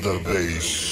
feel the bass.